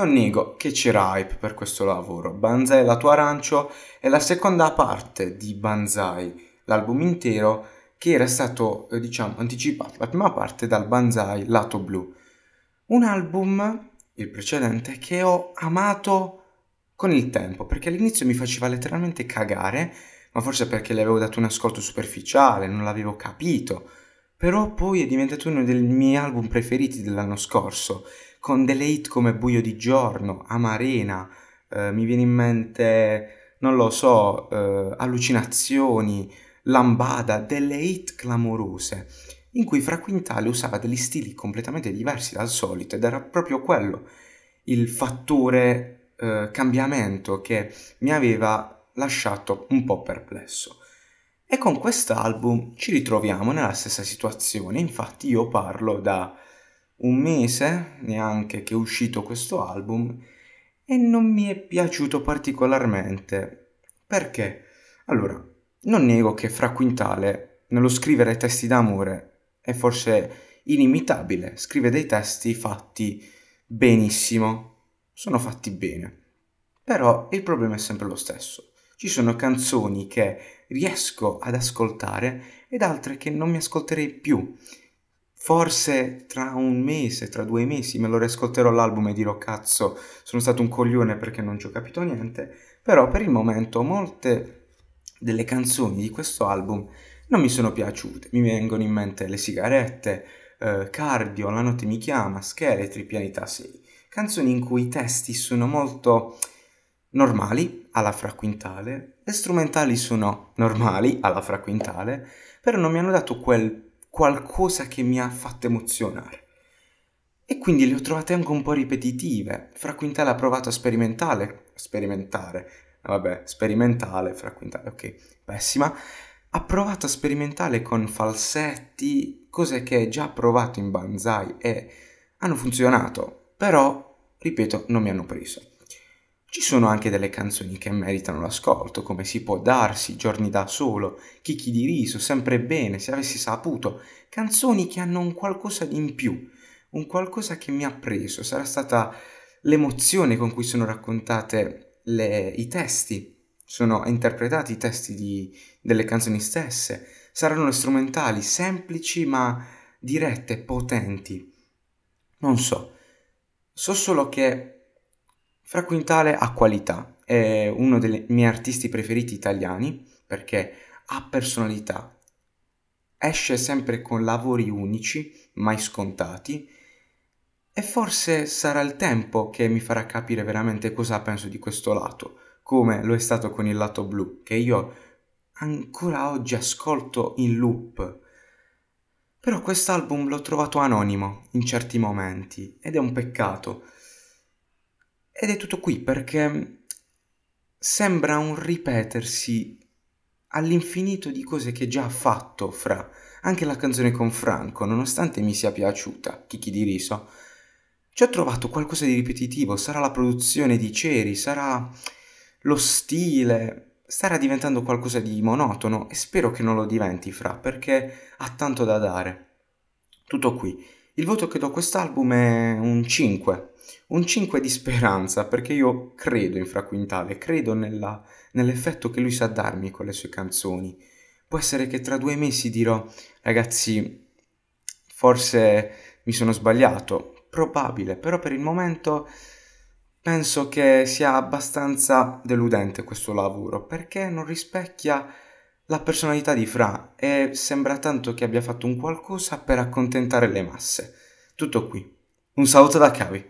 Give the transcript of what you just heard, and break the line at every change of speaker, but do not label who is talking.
Non nego che c'era hype per questo lavoro. Banzai la tua arancio è la seconda parte di Banzai, l'album intero che era stato, eh, diciamo, anticipato la prima parte dal Banzai Lato Blu. Un album, il precedente, che ho amato con il tempo, perché all'inizio mi faceva letteralmente cagare, ma forse perché le avevo dato un ascolto superficiale, non l'avevo capito. Però poi è diventato uno dei miei album preferiti dell'anno scorso con delle hit come Buio di giorno, Amarena, eh, mi viene in mente, non lo so, eh, Allucinazioni, Lambada, delle hit clamorose, in cui Fra Quintale usava degli stili completamente diversi dal solito ed era proprio quello il fattore eh, cambiamento che mi aveva lasciato un po' perplesso. E con quest'album ci ritroviamo nella stessa situazione, infatti io parlo da un mese neanche che è uscito questo album e non mi è piaciuto particolarmente. Perché? Allora, non nego che Fra Quintale, nello scrivere testi d'amore, è forse inimitabile, scrive dei testi fatti benissimo, sono fatti bene. Però il problema è sempre lo stesso. Ci sono canzoni che riesco ad ascoltare ed altre che non mi ascolterei più Forse tra un mese, tra due mesi me lo riascolterò l'album e dirò cazzo, sono stato un coglione perché non ci ho capito niente, però per il momento molte delle canzoni di questo album non mi sono piaciute, mi vengono in mente Le sigarette, eh, Cardio, La notte mi chiama, Scheletri, Pianeta 6, canzoni in cui i testi sono molto normali alla fraquintale, le strumentali sono normali alla fraquintale, però non mi hanno dato quel qualcosa che mi ha fatto emozionare. E quindi le ho trovate anche un po' ripetitive. Fra Quintale ha provato a sperimentare, sperimentare, vabbè, sperimentale, Fra Quintale, ok, pessima. Ha provato a sperimentare con falsetti, cose che già provato in Banzai e hanno funzionato, però, ripeto, non mi hanno preso. Ci sono anche delle canzoni che meritano l'ascolto, come Si può darsi, Giorni da solo, Chicchi di riso, Sempre bene, Se avessi saputo, canzoni che hanno un qualcosa di in più, un qualcosa che mi ha preso, sarà stata l'emozione con cui sono raccontate le, i testi, sono interpretati i testi di, delle canzoni stesse, saranno le strumentali, semplici ma dirette, potenti. Non so, so solo che fra Quintale ha qualità, è uno dei miei artisti preferiti italiani perché ha personalità, esce sempre con lavori unici, mai scontati, e forse sarà il tempo che mi farà capire veramente cosa penso di questo lato, come lo è stato con il lato blu, che io ancora oggi ascolto in loop. Però quest'album l'ho trovato anonimo in certi momenti ed è un peccato ed è tutto qui perché sembra un ripetersi all'infinito di cose che già ha fatto fra anche la canzone con Franco, nonostante mi sia piaciuta, Chicchi di riso. Ci ho trovato qualcosa di ripetitivo, sarà la produzione di Ceri, sarà lo stile, starà diventando qualcosa di monotono e spero che non lo diventi fra perché ha tanto da dare. Tutto qui. Il voto che do a quest'album è un 5 un 5 di speranza perché io credo in Fra Quintale, credo nella, nell'effetto che lui sa darmi con le sue canzoni. Può essere che tra due mesi dirò, ragazzi, forse mi sono sbagliato, probabile, però per il momento penso che sia abbastanza deludente questo lavoro perché non rispecchia la personalità di Fra e sembra tanto che abbia fatto un qualcosa per accontentare le masse. Tutto qui. Un saluto da Cavi.